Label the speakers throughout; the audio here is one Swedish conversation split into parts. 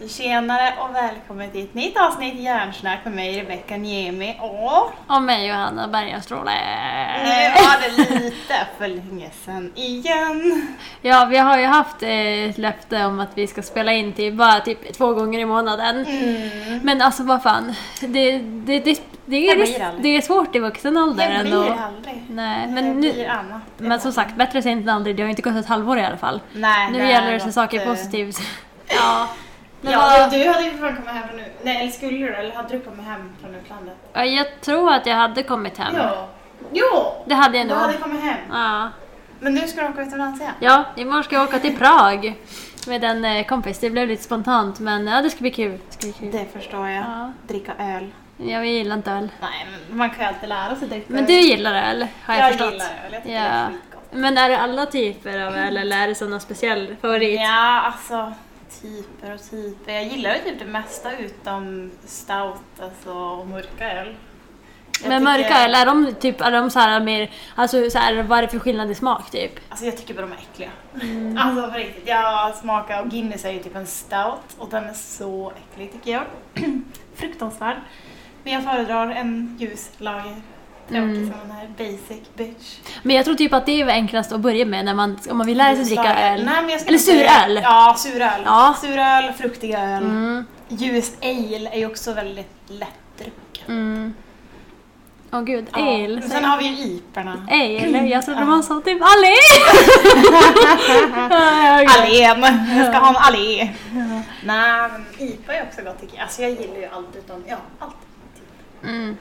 Speaker 1: Tjenare och välkommen till ett nytt avsnitt Hjärnsnack med mig Rebecka Niemi och
Speaker 2: Och mig Johanna Bergenstråle.
Speaker 1: nu var det lite för länge sedan igen.
Speaker 2: Ja, vi har ju haft eh, ett löfte om att vi ska spela in typ, bara typ två gånger i månaden.
Speaker 1: Mm.
Speaker 2: Men alltså vad fan, det, det, det, det,
Speaker 1: Det blir
Speaker 2: är,
Speaker 1: aldrig.
Speaker 2: det är svårt i vuxen ålder
Speaker 1: Det
Speaker 2: ändå.
Speaker 1: blir aldrig.
Speaker 2: Nej,
Speaker 1: det
Speaker 2: men,
Speaker 1: blir
Speaker 2: nu,
Speaker 1: annat.
Speaker 2: men som sagt, bättre sent än aldrig. Det har ju inte gått ett halvår i alla fall.
Speaker 1: Nej,
Speaker 2: Nu gäller det att se
Speaker 1: gått,
Speaker 2: saker
Speaker 1: eh,
Speaker 2: positivt. Ja. Men
Speaker 1: Ja, du, du hade ju fan kommit hem från nu. Nej, eller skulle du? Eller hade du kommit hem från utlandet?
Speaker 2: Ja, Jag tror att jag hade kommit hem.
Speaker 1: Ja. Jo!
Speaker 2: Det hade jag
Speaker 1: Du
Speaker 2: nog.
Speaker 1: hade kommit hem.
Speaker 2: Ja.
Speaker 1: Men nu ska du åka utomlands igen.
Speaker 2: Ja, imorgon ska jag åka till Prag med en eh, kompis. Det blev lite spontant men ja, det ska bli kul. Det ska bli kul.
Speaker 1: Det förstår jag.
Speaker 2: Ja.
Speaker 1: Dricka öl.
Speaker 2: Ja, vi gillar inte öl.
Speaker 1: Nej, men man kan ju alltid lära sig dricka
Speaker 2: Men
Speaker 1: öl.
Speaker 2: du gillar öl, har jag,
Speaker 1: jag
Speaker 2: förstått.
Speaker 1: gillar öl. Jag tycker
Speaker 2: Ja.
Speaker 1: det är skitgott.
Speaker 2: Men är det alla typer av öl eller är det sån speciell favorit?
Speaker 1: Ja, alltså typer och typer. Jag gillar ju typ det mesta utom stout alltså, och mörka öl. Jag
Speaker 2: Men
Speaker 1: tycker-
Speaker 2: mörka öl, är de typ, är de så här mer, alltså så här, vad är det för skillnad i smak typ?
Speaker 1: Alltså jag tycker bara de är äckliga.
Speaker 2: Mm.
Speaker 1: Alltså på riktigt. Jag smakar och Guinness är ju typ en stout och den är så äcklig tycker jag. Fruktansvärd. Men jag föredrar en ljus lager. Tråkig
Speaker 2: Mm.
Speaker 1: som den här basic bitch.
Speaker 2: Men jag tror typ att det är enklast att börja med när man, om man vill lära sig dricka
Speaker 1: Lager.
Speaker 2: öl.
Speaker 1: Nej,
Speaker 2: Eller suröl.
Speaker 1: Ja, suröl.
Speaker 2: Ja.
Speaker 1: Suröl, fruktiga öl.
Speaker 2: Mm,
Speaker 1: Ljus ale är ju också väldigt lättdrucken.
Speaker 2: mm. Åh gud,
Speaker 1: Ja.
Speaker 2: ale.
Speaker 1: Sen har vi ju iparna.
Speaker 2: Ale, jag trodde
Speaker 1: Ja.
Speaker 2: man sa typ allé!
Speaker 1: Allén! Jag ska ha en allé. Nej, men IPA är också gott tycker jag. Alltså jag gillar ju allt utom, ja, allt.
Speaker 2: Mm.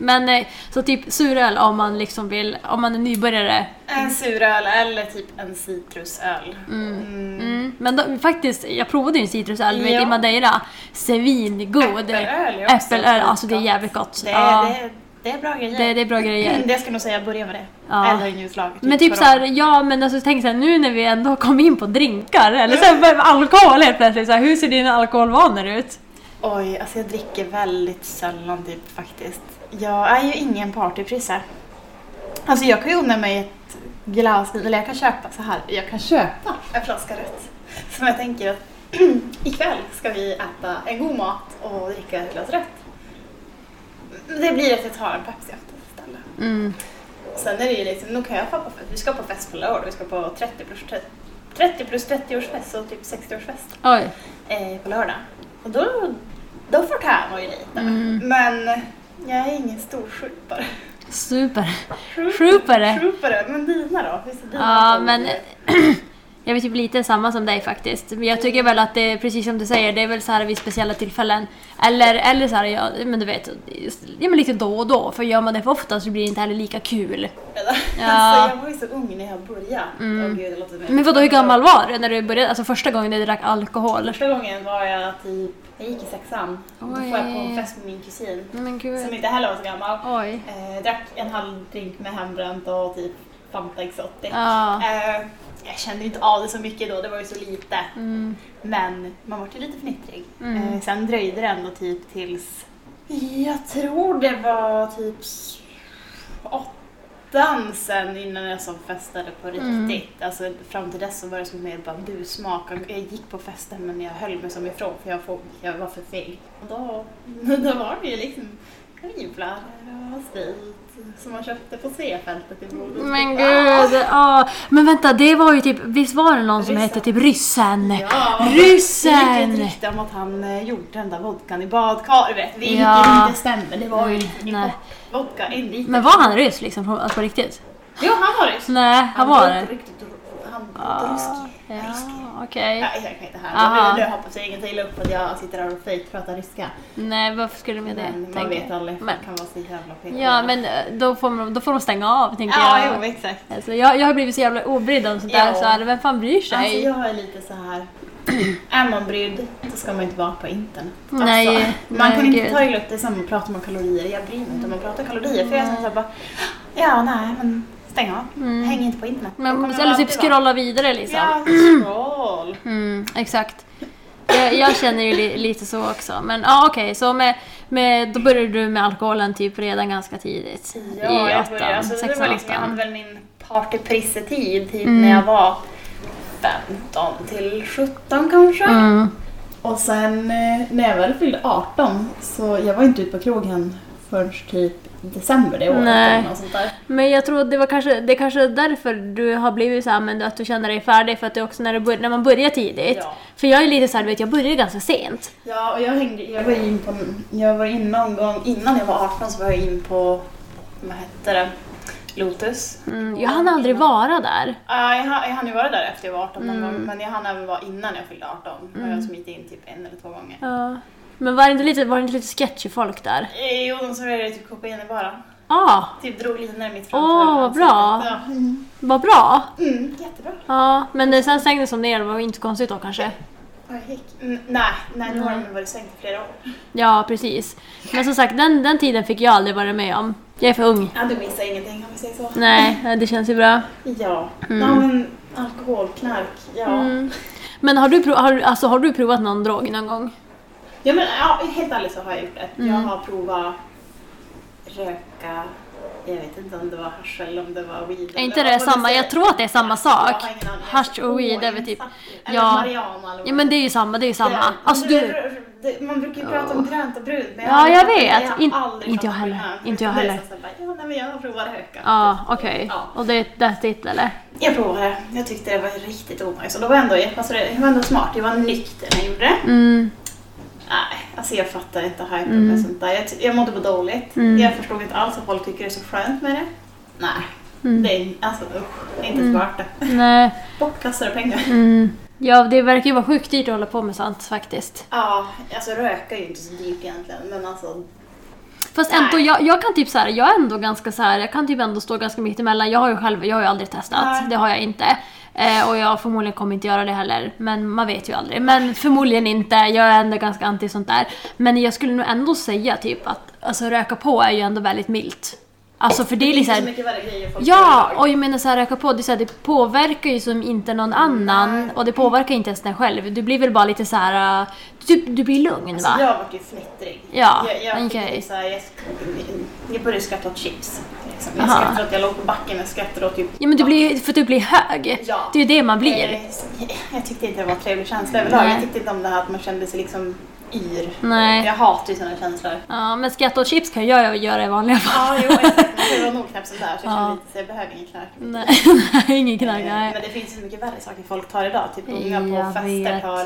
Speaker 2: Men eh, så typ suröl om man liksom vill, om man är nybörjare.
Speaker 1: En suröl eller typ en citrusöl.
Speaker 2: Mm.
Speaker 1: Mm.
Speaker 2: Mm. Men då, faktiskt, jag provade ju en citrusöl
Speaker 1: Ja.
Speaker 2: i Madeira. Svingod.
Speaker 1: Äppelöl är
Speaker 2: Äppelöl, alltså det är jävligt gott.
Speaker 1: Det,
Speaker 2: ja,
Speaker 1: det, det är bra grejer.
Speaker 2: det, det är bra grejer.
Speaker 1: Det ska jag nog säga, börja med det.
Speaker 2: Ja.
Speaker 1: Eller en ljuslager.
Speaker 2: Men typ såhär, ja men alltså tänk såhär nu när vi ändå kom in på drinkar, eller såhär alkohol helt plötsligt, såhär, hur ser dina alkoholvanor ut?
Speaker 1: Oj, alltså jag dricker väldigt sällan typ faktiskt. Jag är ju ingen partyprisse. Alltså jag kan ju unna mig ett glas eller jag kan köpa så här. jag kan köpa en flaska rött. Som jag tänker att ikväll ska vi äta en god mat och dricka ett glas rött. Det blir att jag tar en Pepsi efter istället.
Speaker 2: Mm.
Speaker 1: Sen är det ju liksom, nu kan jag få på fest. Vi ska på fest på lördag, vi ska på 30 plus 30, 30 plus 30-årsfest och typ 60-årsfest
Speaker 2: Oj.
Speaker 1: eh, på lördag. Och då, då förtär man ju lite.
Speaker 2: Mm.
Speaker 1: Men jag är ingen stor skjupare.
Speaker 2: Super. Skjupare?
Speaker 1: Skjupare, men dina då? Hur ser dina
Speaker 2: Ja
Speaker 1: ut?
Speaker 2: men jag vet typ lite samma som dig faktiskt. Men jag tycker väl att det är precis som du säger, det är väl så här vid speciella tillfällen. Eller, eller så här, ja, men du vet, ja, men lite då och då. För gör man det för ofta så blir det inte heller lika kul. Ja.
Speaker 1: Alltså, jag var ju så ung när jag började.
Speaker 2: Mm.
Speaker 1: Åh, gud, det låter
Speaker 2: Men vadå, hur gammal var du när du började? Alltså första gången du drack alkohol?
Speaker 1: Första gången var jag typ, jag gick i sexan. Då får jag på en
Speaker 2: Oj.
Speaker 1: fest med min kusin. Som inte heller var så gammal.
Speaker 2: Oj.
Speaker 1: Eh, drack en halv drink med hembränt och typ Fanta Exotic.
Speaker 2: Ja.
Speaker 1: Eh, jag kände inte av det så mycket då, det var ju så lite.
Speaker 2: Mm.
Speaker 1: Men man var ju lite fnittrig.
Speaker 2: Mm.
Speaker 1: Eh, sen dröjde det ändå typ tills... Jag tror det var typ s- åttan sen innan jag som festade på
Speaker 2: Mm.
Speaker 1: riktigt. Alltså fram till dess så var det som mer bambusmak. Jag gick på festen men jag höll mig som ifrån för jag, jag var för feg. Och då, då var det ju liksom vinflarror och sprit som man köpte på Svefältet i Boden.
Speaker 2: Men gud, ja. Men vänta, det var ju typ, visst var det någon som
Speaker 1: Ryssen.
Speaker 2: hette typ Ryssen?
Speaker 1: Ja,
Speaker 2: Ryssen!
Speaker 1: Det gick ett om att han eh, gjorde den där vodkan i badkar, vet. Vilket
Speaker 2: Ja.
Speaker 1: inte stämmer. Det var ju
Speaker 2: Mm, nej.
Speaker 1: vodka, en liter.
Speaker 2: Men var han ryss liksom, på- på riktigt?
Speaker 1: Jo, han var rysk.
Speaker 2: Nej, han var
Speaker 1: var
Speaker 2: det.
Speaker 1: riktigt Han
Speaker 2: Ah,
Speaker 1: rysk.
Speaker 2: Ja, okej.
Speaker 1: Nej, jag kan inte här. Nu, nu hoppas jag ingen tar illa upp att jag sitter här och fejkpratar ryska.
Speaker 2: Nej, varför skulle de med det?
Speaker 1: Men man vet aldrig,
Speaker 2: Men,
Speaker 1: kan vara så jävla peka.
Speaker 2: ja, men eh, då får, man, då får de stänga av, tänker
Speaker 1: Ja,
Speaker 2: jag.
Speaker 1: jo, exakt.
Speaker 2: Alltså, jag, jag har blivit så jävla obrydd om sånt där,
Speaker 1: Ja.
Speaker 2: så här, vem fan bryr sig?
Speaker 1: Alltså jag är lite så här. Är man brydd så ska man inte vara på internet. Alltså,
Speaker 2: Nej,
Speaker 1: man
Speaker 2: nej,
Speaker 1: kan inte
Speaker 2: gud.
Speaker 1: ta illa upp det som man pratar om kalorier. Jag bryr mig inte om man pratar kalorier. För jag är så här bara, ja nej men stäng av.
Speaker 2: Mm.
Speaker 1: Häng inte på internet.
Speaker 2: Men
Speaker 1: det
Speaker 2: eller typ
Speaker 1: vara-
Speaker 2: scrolla vidare liksom.
Speaker 1: Ja, scroll.
Speaker 2: Mm, exakt. Jag, jag känner ju li, lite så också. Men ja, okej, så med, med, då började du med alkoholen typ redan ganska tidigt?
Speaker 1: Ja,
Speaker 2: I
Speaker 1: jag,
Speaker 2: åttan,
Speaker 1: började, alltså, det
Speaker 2: sexan,
Speaker 1: var liksom, jag hade väl min partyprissetid typ
Speaker 2: Mm.
Speaker 1: när jag var 15 till 17 kanske.
Speaker 2: Mm.
Speaker 1: Och sen eh, när jag väl fyllde 18 så jag var inte ute på krogen förrän typ december det året
Speaker 2: Nej.
Speaker 1: eller något sånt där.
Speaker 2: Men jag tror att det var kanske, det är kanske är därför du har blivit så här, men att du känner dig färdig för att det är också när, du bör, när man börjar tidigt.
Speaker 1: Ja.
Speaker 2: För jag är lite så här, du vet, jag började ganska sent.
Speaker 1: Ja, och jag hängde, jag var in på, jag var in någon gång innan jag var 18 så var jag in på, vad hette det, Lotus.
Speaker 2: Mm, jag hann aldrig vara där.
Speaker 1: Ja, jag, jag hann ju vara där efter jag var 18 någon
Speaker 2: Mm.
Speaker 1: gång, men jag hann även vara innan jag fyllde 18. Och jag smitit in typ en eller två gånger.
Speaker 2: Ja. Men var det inte lite, var det inte lite sketchy folk där?
Speaker 1: Eh, Jo, de serverade typ kokain bara.
Speaker 2: Ja, ah,
Speaker 1: Typ drog lite ner mitt
Speaker 2: Åh,
Speaker 1: framför
Speaker 2: vad bra.
Speaker 1: Ja. Mm.
Speaker 2: vad bra.
Speaker 1: Mm, jättebra.
Speaker 2: Ja, men det sen stängdes de ner, det var inte så konstigt då kanske.
Speaker 1: Mm, nej, nej, nu har de varit stängt i flera år.
Speaker 2: Ja, precis. Men som sagt, den, den tiden fick jag aldrig vara med om. Jag är för ung.
Speaker 1: Ja, du missar ingenting om vi säger så.
Speaker 2: Nej, det känns ju bra.
Speaker 1: Ja. ja, men alkohol, knark, ja.
Speaker 2: Mm. Men har du, prov, har, alltså, har du provat någon drog någon gång?
Speaker 1: Ja men ja, helt ärligt så har jag gjort det.
Speaker 2: Mm.
Speaker 1: Jag har provat röka, jag vet inte om det var hasch eller om det var weed.
Speaker 2: Är inte det
Speaker 1: det
Speaker 2: samma? Jag tror att det är samma
Speaker 1: Jag
Speaker 2: sak. Hasch och weed är väl typ...
Speaker 1: Eller
Speaker 2: Ja.
Speaker 1: marijuana eller
Speaker 2: Ja men det är ju samma, det är ju samma.
Speaker 1: Det-
Speaker 2: Alltså
Speaker 1: det-
Speaker 2: du...
Speaker 1: det- Man brukar ju prata om grönt och brunt men
Speaker 2: Ja, jag
Speaker 1: fattat-
Speaker 2: vet.
Speaker 1: har
Speaker 2: In- inte jag heller. Inte jag
Speaker 1: Det är
Speaker 2: heller.
Speaker 1: så här bara, Ja, nej, men jag har provat röka.
Speaker 2: Ja, okej.
Speaker 1: Ja.
Speaker 2: Och det that's it eller?
Speaker 1: Jag provade, jag tyckte det var riktigt onajs och då var jag ändå, alltså det, jag var ändå smart, jag var nykter när jag gjorde det.
Speaker 2: Mm.
Speaker 1: Alltså jag fattar inte hypen
Speaker 2: Mm.
Speaker 1: med sånt där. Jag, jag mådde bara dåligt.
Speaker 2: Mm.
Speaker 1: Jag förstod inte alls att folk tycker det är så skönt med det. Nej,
Speaker 2: Mm.
Speaker 1: det är alltså usch, inte ens värt det.
Speaker 2: Nej.
Speaker 1: Bortkastade pengar.
Speaker 2: Mm. Ja, det verkar ju vara sjukt dyrt att hålla på med sånt faktiskt.
Speaker 1: Ja, alltså röka är ju inte så dyrt egentligen men alltså
Speaker 2: Fast ändå, jag, jag kan typ så här, jag är ändå ganska så här, jag kan typ ändå stå ganska mitt emellan. Jag har ju själv, jag har ju aldrig testat,
Speaker 1: Nej.
Speaker 2: det har jag inte. Eh, och jag förmodligen kommer inte göra det heller, men man vet ju aldrig. Men förmodligen inte, jag är ändå ganska anti sånt där. Men jag skulle nog ändå säga typ att alltså, röka på är ju ändå väldigt milt. Alltså för det
Speaker 1: det är
Speaker 2: liksom...
Speaker 1: så mycket värre grejer folk
Speaker 2: Ja, och jag menar så här, röka på, det, så här, det påverkar ju som inte någon annan och det påverkar inte ens dig själv. Du blir väl bara lite så här, äh, typ, du blir lugn
Speaker 1: Alltså,
Speaker 2: va?
Speaker 1: jag vart ju fnittrig.
Speaker 2: Ja,
Speaker 1: jag, jag, så här, jag, jag började skratta åt chips. Liksom. Jag skrattade åt, jag låg på backen och skrattade åt typ
Speaker 2: Ja men du blir för att du blir hög.
Speaker 1: Ja.
Speaker 2: Det är ju det man blir.
Speaker 1: Eh, Jag tyckte inte det var en trevlig känsla överlag.
Speaker 2: Nej.
Speaker 1: Jag tyckte inte om det här att man kände sig liksom yr.
Speaker 2: Nej.
Speaker 1: Jag hatar ju sådana känslor.
Speaker 2: Ja, men skratta åt chips kan jag göra i vanliga fall.
Speaker 1: Ja, jo, exakt. Det var nog knappt sådär så jag
Speaker 2: Ja.
Speaker 1: lite så jag behöver ingen knark.
Speaker 2: Nej, ingen knack.
Speaker 1: Eh,
Speaker 2: Nej.
Speaker 1: Men det finns ju så mycket värre saker folk tar idag. Typ unga på
Speaker 2: Jag
Speaker 1: fester
Speaker 2: vet.
Speaker 1: tar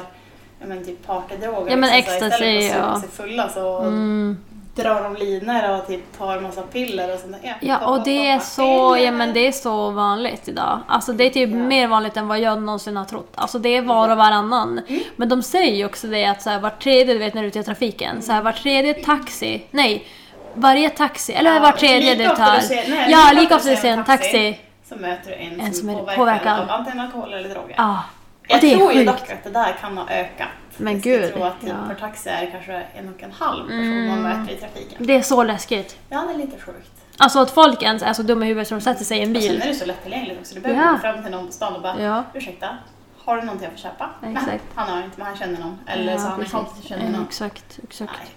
Speaker 1: ja, men typ partydroger.
Speaker 2: Ja, men
Speaker 1: liksom, så
Speaker 2: ecstasy,
Speaker 1: Istället för att supa sig fulla så
Speaker 2: Mm.
Speaker 1: Drar de linor och typ tar massa piller och sånt där.
Speaker 2: Ja, och det är så, ja men det är så vanligt idag. Alltså det är typ
Speaker 1: Ja.
Speaker 2: mer vanligt än vad jag någonsin har trott. Alltså det är var och varannan.
Speaker 1: Mm.
Speaker 2: Men de säger ju också det att så här, var tredje, du vet när du är ute i trafiken, så här, var tredje taxi, nej, varje taxi, eller
Speaker 1: Ja,
Speaker 2: var tredje du tar.
Speaker 1: nej,
Speaker 2: ja,
Speaker 1: lika ofta
Speaker 2: du ser en taxi.
Speaker 1: Så möter du en,
Speaker 2: En
Speaker 1: som,
Speaker 2: som är
Speaker 1: påverkad,
Speaker 2: påverkad.
Speaker 1: av antingen alkohol eller droger.
Speaker 2: Och
Speaker 1: Jag
Speaker 2: det
Speaker 1: tror ju dock att det där kan ha ökat.
Speaker 2: Men
Speaker 1: jag
Speaker 2: gud,
Speaker 1: tror att
Speaker 2: ja.
Speaker 1: per taxi är kanske en och en halv person man möter i trafiken.
Speaker 2: Det är så läskigt.
Speaker 1: Ja, det är lite sjukt.
Speaker 2: Alltså att folk ens är så dumma i huvudet som sätter sig i en
Speaker 1: Och sen
Speaker 2: bil.
Speaker 1: är det så lättillgängligt också. Du behöver
Speaker 2: Ja.
Speaker 1: gå fram till någon på stan och bara
Speaker 2: Ja.
Speaker 1: ursäkta, har du någonting jag får köpa?
Speaker 2: Exakt.
Speaker 1: Nej, han har inte men han känner någon. Eller
Speaker 2: Ja,
Speaker 1: så har han en kompis känner någon.
Speaker 2: Exakt, exakt.
Speaker 1: Nej.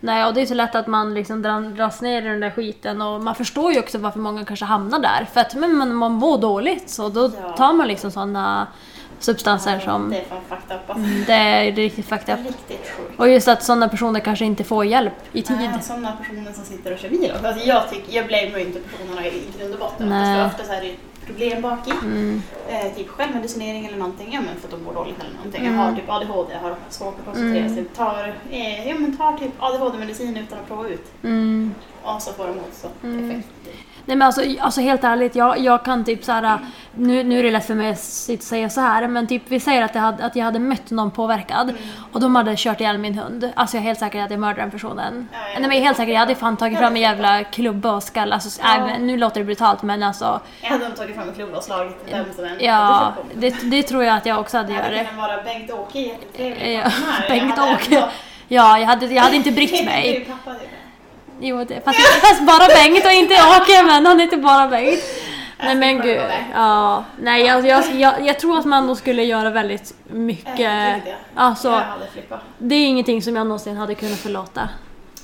Speaker 2: Nej, och det är så lätt att man liksom dra- dras ner i den där skiten och man förstår ju också varför många kanske hamnar där. För att men, man, man mår dåligt så då
Speaker 1: Ja.
Speaker 2: tar man liksom sådana substanser som...
Speaker 1: Det är fan fucked up alltså.
Speaker 2: Det är riktigt fucked up.
Speaker 1: riktigt sjukt.
Speaker 2: Och just att sådana personer kanske inte får hjälp i tid.
Speaker 1: Nej, sådana personer som sitter och kör bil också. Alltså jag, tycker, jag blamear ju inte personerna i grund och botten.
Speaker 2: Nej.
Speaker 1: Nej. Ofta så är det problem bak i.
Speaker 2: Mm.
Speaker 1: Eh, typ självmedicinering eller någonting. Ja men för att de mår dåligt eller någonting.
Speaker 2: Mm.
Speaker 1: Jag har typ ADHD, jag har svårt att koncentrera sig. Tar, eh, ja, men tar typ ADHD-medicin utan att prova ut.
Speaker 2: Mm.
Speaker 1: Och så får de motstånd
Speaker 2: Mm.
Speaker 1: effekt.
Speaker 2: Nej men alltså, alltså helt ärligt, jag, jag kan typ så här. Nu, nu är det lätt för mig att säga så här, men typ vi säger att jag hade, att jag hade mött någon påverkad och de hade kört ihjäl min hund. Alltså jag är helt säker att jag mördade den personen.
Speaker 1: Ja, ja.
Speaker 2: Nej men jag är helt säker, jag hade fan tagit fram en jävla klubba och skall, alltså,
Speaker 1: Ja.
Speaker 2: nej, men nu låter det brutalt men alltså.
Speaker 1: Jag hade tagit fram en klubba och slagit vem som än
Speaker 2: Ja, det, det tror jag att jag också hade
Speaker 1: Det
Speaker 2: gjort.
Speaker 1: hade kunnat vara Bengt-Åke, jättetrevlig
Speaker 2: Ja.
Speaker 1: Jag
Speaker 2: Bengt-Åke. Ja, jag hade, jag hade inte brytt mig. Jo, det, fast, fast bara Bengt och inte Åke, men han heter bara Bengt. Nej men gud. Ja, nej jag, jag, jag, jag tror att man nog skulle göra väldigt mycket.
Speaker 1: ja.
Speaker 2: Alltså, det är ingenting som jag någonsin hade kunnat förlåta.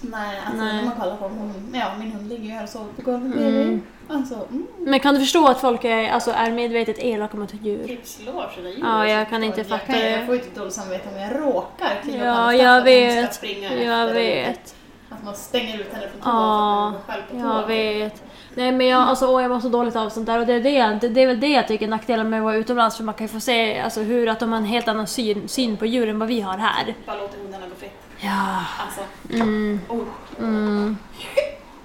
Speaker 1: Nej, alltså
Speaker 2: Nej.
Speaker 1: när man kollar på hon, ja min hund ligger ju här och sover på golvet
Speaker 2: Mm.
Speaker 1: Alltså, mm.
Speaker 2: Men kan du förstå att folk är, alltså, är medvetet elaka mot djur?
Speaker 1: Typ slår sina djur.
Speaker 2: Ja, jag kan inte fatta det.
Speaker 1: Jag får ju inte dåligt samvete om jag råkar kliva
Speaker 2: Ja,
Speaker 1: på
Speaker 2: jag vet. Jag vet.
Speaker 1: Man stänger ut henne från toan
Speaker 2: Ja,
Speaker 1: så att själv på
Speaker 2: jag
Speaker 1: toa.
Speaker 2: vet. Nej men jag, alltså, åh, jag mår så dåligt av sånt där och det är, det, det, det är väl det jag tycker är nackdelen med att vara utomlands för man kan ju få se alltså, hur att de har en helt annan syn, syn på djur än vad vi har här.
Speaker 1: Bara låter hundarna gå fritt.
Speaker 2: Ja.
Speaker 1: Alltså,
Speaker 2: Mm,
Speaker 1: oh.
Speaker 2: mm,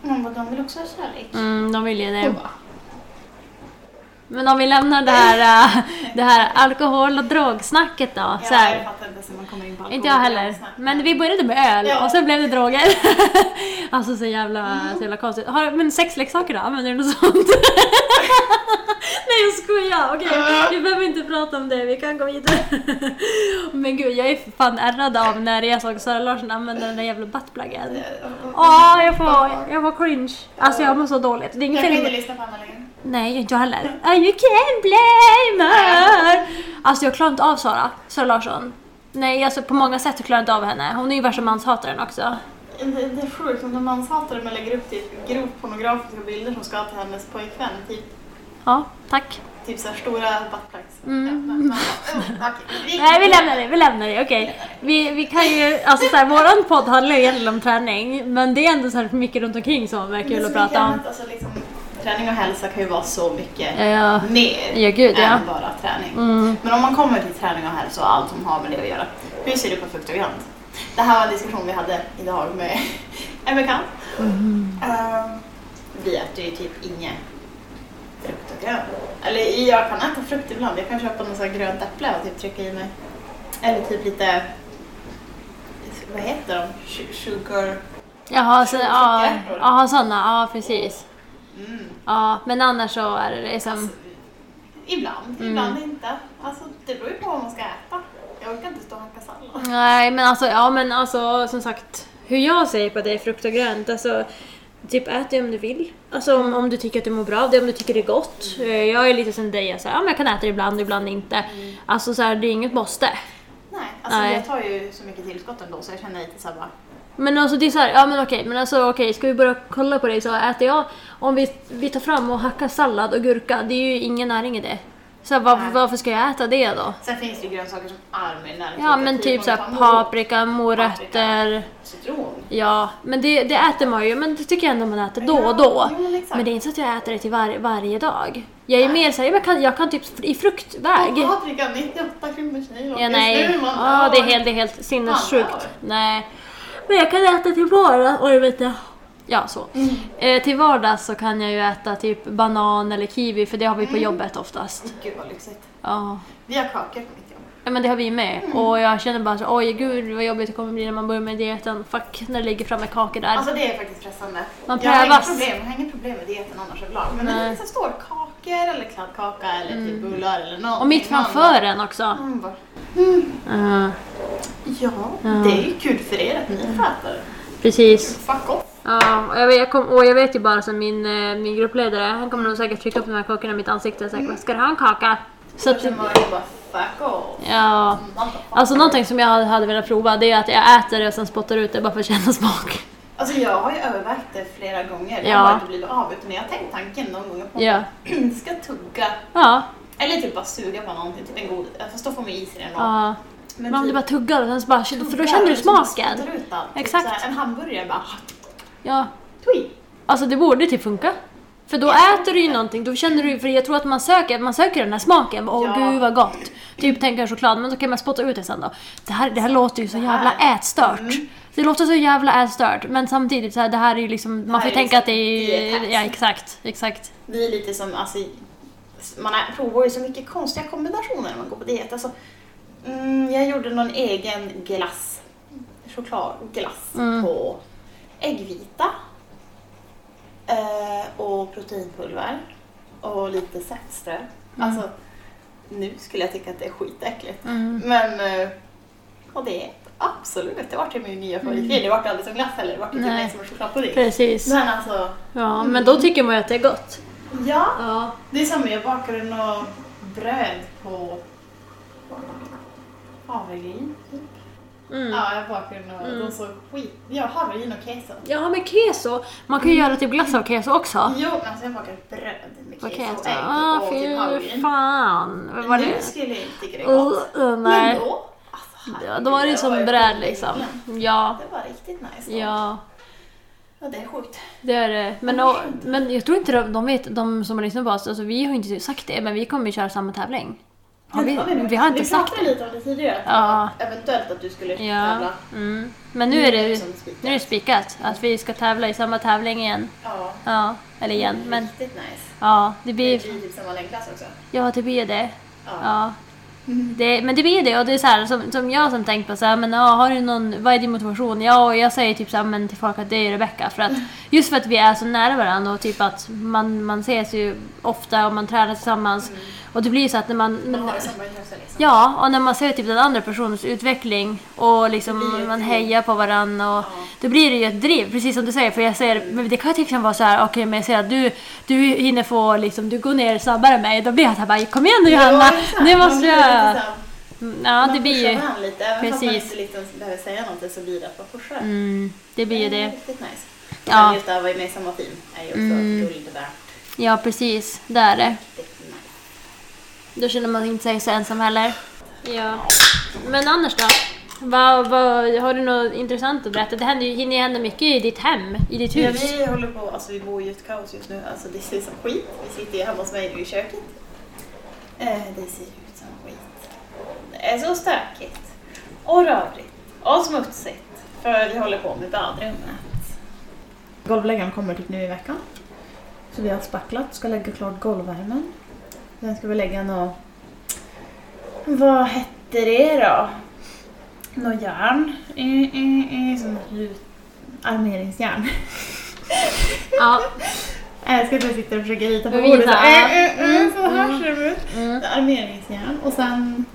Speaker 1: Man bara, de vill också ha kärlek.
Speaker 2: mm, de vill ju det. Men om vi lämnar det här, äh, det här alkohol och drogsnacket då. Så
Speaker 1: Ja,
Speaker 2: här.
Speaker 1: jag fattar inte hur man kommer in på
Speaker 2: Inte jag heller.
Speaker 1: alkohol.
Speaker 2: Men vi började med öl
Speaker 1: Ja.
Speaker 2: och sen blev det droger. alltså så jävla, så jävla konstigt. Har, men sexleksaker då? Använder du något sånt? Nej jag skojar! Okej, vi behöver inte prata om det, vi kan gå vidare. men gud, jag är fan ärrad av när jag såg Sara Larsson använda den där jävla buttpluggen. Åh, jag får, jag får cringe. Alltså jag mår så dåligt. Det är
Speaker 1: Jag
Speaker 2: inget
Speaker 1: kan
Speaker 2: fel
Speaker 1: inte lyssna på Anna längre.
Speaker 2: Nej, inte jag heller. Oh, you can't blame her! Alltså jag klarar inte av Sara, Sara Larsson. Nej, alltså på många sätt klarar jag inte av henne. Hon är ju värsta manshataren också.
Speaker 1: Det, det är sjukt om de manshatare men lägger upp typ grovt pornografiska bilder som ska till hennes pojkvän. Typ,
Speaker 2: Ja, tack.
Speaker 1: typ såhär stora buttplugs.
Speaker 2: Mm.
Speaker 1: Ja, men- oh.
Speaker 2: Nej, vi lämnar det, vi lämnar det, okej. Vi, vi kan ju, alltså såhär, våran podd handlar ju egentligen om träning, men det är ändå så här mycket runt omkring som är
Speaker 1: är
Speaker 2: kul
Speaker 1: så
Speaker 2: att prata om.
Speaker 1: Alltså, liksom, träning och hälsa kan ju vara så mycket
Speaker 2: Ja,
Speaker 1: mer
Speaker 2: ja gud ja.
Speaker 1: än bara träning.
Speaker 2: Mm.
Speaker 1: Men om man kommer till träning och hälsa och allt som har med det att göra. Hur ser du på grönt? Det här var en diskussion vi hade idag med en bekant.
Speaker 2: Mm.
Speaker 1: Ehm, vi äter ju typ inget frukt och grönt. Eller jag kan äta frukt ibland. Jag kan köpa något sånt grönt äpple och typ trycka i mig. Eller typ lite, vad heter de? Su- Sugar...
Speaker 2: Jaha, så, ja, ja, sådana, ja precis.
Speaker 1: Mm.
Speaker 2: Ja, men annars så är det liksom...
Speaker 1: Alltså, ibland,
Speaker 2: Mm.
Speaker 1: ibland inte. Alltså, det beror ju på vad man ska äta. Jag orkar inte stå och hacka sallad.
Speaker 2: Nej, men alltså, ja men alltså som sagt, hur jag säger på det är frukt och grönt, alltså Typ ät det om du vill. Alltså om, om du tycker att du mår bra av det, om du tycker det är gott. Eh, Jag är lite som dig, jag, så här, ja, men jag kan äta det ibland, ibland inte. Alltså så här, det är inget måste.
Speaker 1: Nej, alltså
Speaker 2: Nej.
Speaker 1: jag tar ju så mycket tillskott ändå så jag känner lite såhär bara...
Speaker 2: Men alltså det är så här, ja men okej, men alltså okej, ska vi börja kolla på det så äter jag, om vi, vi tar fram och hackar sallad och gurka, det är ju ingen näring i det. Så här, varför,
Speaker 1: Nej.
Speaker 2: varför ska jag äta det då?
Speaker 1: Sen finns det ju grönsaker som är med näringsrika.
Speaker 2: Ja men typ
Speaker 1: om
Speaker 2: så
Speaker 1: du
Speaker 2: här
Speaker 1: tar morot,
Speaker 2: paprika, morötter,
Speaker 1: Citron.
Speaker 2: ja men det, det äter man ju, men det tycker jag ändå man äter då och då.
Speaker 1: Ja, men exakt.
Speaker 2: Men det är inte så att jag äter det till var, varje dag. Jag är mer såhär, jag kan, jag kan typ i fruktväg.
Speaker 1: Och paprika 98 kronor kilo.
Speaker 2: Ja, nej. Ja, det är helt, det är helt sinnessjukt. Nej. Men jag kan äta till vardags, oj jag. Ja, så.
Speaker 1: Mm.
Speaker 2: Eh, till vardags så kan jag ju äta typ banan eller kiwi för det har vi på
Speaker 1: Mm.
Speaker 2: jobbet oftast.
Speaker 1: Gud vad lyxigt.
Speaker 2: Ja.
Speaker 1: Vi har kakor på mitt jobb.
Speaker 2: ja, men det har vi med.
Speaker 1: Mm.
Speaker 2: Och jag känner bara så oj gud vad jobbigt det kommer bli när man börjar med dieten. Fuck, när det ligger framme kakor där.
Speaker 1: Alltså det är faktiskt pressande.
Speaker 2: Man
Speaker 1: jag, har inga
Speaker 2: prövas.
Speaker 1: problem, jag har inga problem med dieten annars överlag. Men när det liksom står kakor eller kladdkaka eller typ bullar eller någonting.
Speaker 2: och mitt framför en också.
Speaker 1: mm,
Speaker 2: Ja,
Speaker 1: Ja,
Speaker 2: Ja.
Speaker 1: det är ju kul för er att ni får äta det.
Speaker 2: precis.
Speaker 1: Fuck off.
Speaker 2: Ja, och jag vet, jag kom, och jag vet ju bara som min, eh, min gruppledare, han kommer nog säkert trycka upp de här kakorna i mitt ansikte och säga
Speaker 1: Mm.
Speaker 2: ska du ha en kaka? Så att,
Speaker 1: fuck off.
Speaker 2: ja. Alltså någonting som jag hade- hade velat prova det är att jag äter det och sen spottar ut det bara för att känna smak.
Speaker 1: Alltså jag har ju övervägt det flera gånger. Jag
Speaker 2: Ja.
Speaker 1: har inte blivit av utan jag har tänkt tanken någon gång på
Speaker 2: Ja.
Speaker 1: att ska tugga
Speaker 2: Ja,
Speaker 1: eller typ bara suga på någonting, typ en god, fast då får man i sig den.
Speaker 2: ja.
Speaker 1: Men
Speaker 2: om du
Speaker 1: typ
Speaker 2: bara tuggar och sen så bara, för då känner du smaken.
Speaker 1: spottar ut allt. Typ
Speaker 2: Exakt.
Speaker 1: såhär, en hamburgare bara
Speaker 2: Ja,
Speaker 1: tui.
Speaker 2: alltså det borde typ funka. För då äter du ju någonting, då känner du för jag tror att man söker, man söker den här smaken, åh
Speaker 1: Ja.
Speaker 2: gud vad gott. Typ tänker choklad, men då kan man spotta ut det sen då. Det här, det här låter ju så jävla ätstört.
Speaker 1: Mm.
Speaker 2: Det låter så jävla ätstört, men samtidigt så här, det här är ju liksom, man får
Speaker 1: är
Speaker 2: tänka att det är, ja exakt, exakt.
Speaker 1: Vi är lite som, alltså, man är, provar ju så mycket konstiga kombinationer när man går på diet. Alltså, mm, jag gjorde någon egen glass, chokladglass
Speaker 2: Mm.
Speaker 1: på äggvita eh, och proteinpulver och lite sättströ. Alltså, nu skulle jag tycka att det är skitäckligt.
Speaker 2: Mm.
Speaker 1: Men, eh, och det är absolut, det vart ju min nya favoritgrej. Det vart aldrig som glass heller, det vart ju typ som en chokladpudding.
Speaker 2: Precis.
Speaker 1: Men alltså,
Speaker 2: Ja, men då tycker man ju att det är gott.
Speaker 1: ja.
Speaker 2: Ja.
Speaker 1: Det är som jag bakade något bröd på havregryn. typ.
Speaker 2: Mm.
Speaker 1: Ja, i bakgrunden och de såg skit... Ja, havregryn och keso.
Speaker 2: Ja, men keso. Man kan ju göra typ glass av keso också.
Speaker 1: Jo, men alltså jag bakade bröd med
Speaker 2: Vad
Speaker 1: keso och
Speaker 2: keso?
Speaker 1: ägg
Speaker 2: Ah,
Speaker 1: och typ havregryn.
Speaker 2: fan. Vad var
Speaker 1: Nu
Speaker 2: det?
Speaker 1: skulle jag inte tycka det är
Speaker 2: Uh,
Speaker 1: gott.
Speaker 2: uh, nej.
Speaker 1: Men då,
Speaker 2: Ja, då var det ju som
Speaker 1: sjukt
Speaker 2: liksom. Ja,
Speaker 1: Det var riktigt nice.
Speaker 2: ja.
Speaker 1: Ja, det är sjukt.
Speaker 2: Det är det. Men, och, men jag tror inte de, de vet, de som har lyssnat på oss, alltså vi har inte sagt det, men vi kommer ju köra samma tävling. Har vi, vi har inte
Speaker 1: vi
Speaker 2: sagt
Speaker 1: pratade
Speaker 2: det.
Speaker 1: lite om det tidigare, att
Speaker 2: Ja.
Speaker 1: det eventuellt att du skulle
Speaker 2: Ja.
Speaker 1: tävla.
Speaker 2: Mm. Men nu är det, nu är det spikat att vi ska tävla i samma tävling igen.
Speaker 1: Ja.
Speaker 2: Ja, eller igen. Men
Speaker 1: Riktigt nice.
Speaker 2: ja, det
Speaker 1: Det
Speaker 2: blir,
Speaker 1: blir typ samma längdklass också.
Speaker 2: ja, det blir det.
Speaker 1: Ja.
Speaker 2: Ja. Det, men det blir det och det är så här, som, som jag som tänkt på så här, men ja, har du någon, vad är din motivation? Ja, och jag säger typ så här, men till folk att det är Rebecca för att just för att vi är så nära varandra och typ att man, man ses ju ofta och man tränar tillsammans och det blir ju så att när man,
Speaker 1: Man har ju samma intresse liksom.
Speaker 2: Ja, och när man ser typ den andra personens utveckling och
Speaker 1: Det blir
Speaker 2: liksom man hejar på varandra och
Speaker 1: Ja.
Speaker 2: då blir det ju ett driv, precis som du säger. För jag säger, men det kan till exempel vara så här, okej men jag ser att du, du hinner få liksom, du går ner snabbare än mig. Då blir jag så här bara, kom igen nu Johanna,
Speaker 1: Ja,
Speaker 2: nu
Speaker 1: Man
Speaker 2: måste
Speaker 1: blir
Speaker 2: jag... Ja, det
Speaker 1: man
Speaker 2: blir
Speaker 1: pushar
Speaker 2: ju,
Speaker 1: varandra lite. Även fast man
Speaker 2: Precis.
Speaker 1: inte liksom behöver säga någonting så blir det att man pushar.
Speaker 2: mm, det blir ju det.
Speaker 1: Riktigt nice.
Speaker 2: Ja.
Speaker 1: Just det att vara med i samma team är ju också
Speaker 2: Mm.
Speaker 1: guld värt.
Speaker 2: Ja, precis, det är det. Då känner man inte sig så ensam heller. Ja. Men annars då? Vad, vad, har du något intressant att berätta? Det händer ju, hinner ju hända mycket i ditt hem, i ditt
Speaker 1: Ja,
Speaker 2: hus.
Speaker 1: vi håller på, alltså vi bor i ett kaos just nu. Alltså det ser som skit. Vi sitter ju hemma hos mig nu i köket. Eh, det ser ut som skit. Det är så stökigt. Och rörigt. Och smutsigt. För vi håller på med badrummet. Golvläggaren kommer typ nu i veckan. Så vi har spacklat, ska lägga klart golvvärmen. Sen ska vi lägga nå... Vad hette det då? Nå järn. I, i, i, som lut- armeringsjärn.
Speaker 2: Ja.
Speaker 1: Jag ska inte sitta och försöka rita på. Så, äh, äh, äh,
Speaker 2: Mm,
Speaker 1: så här
Speaker 2: mm.
Speaker 1: ser det ut.
Speaker 2: Mm.
Speaker 1: Armeringsjärn och sen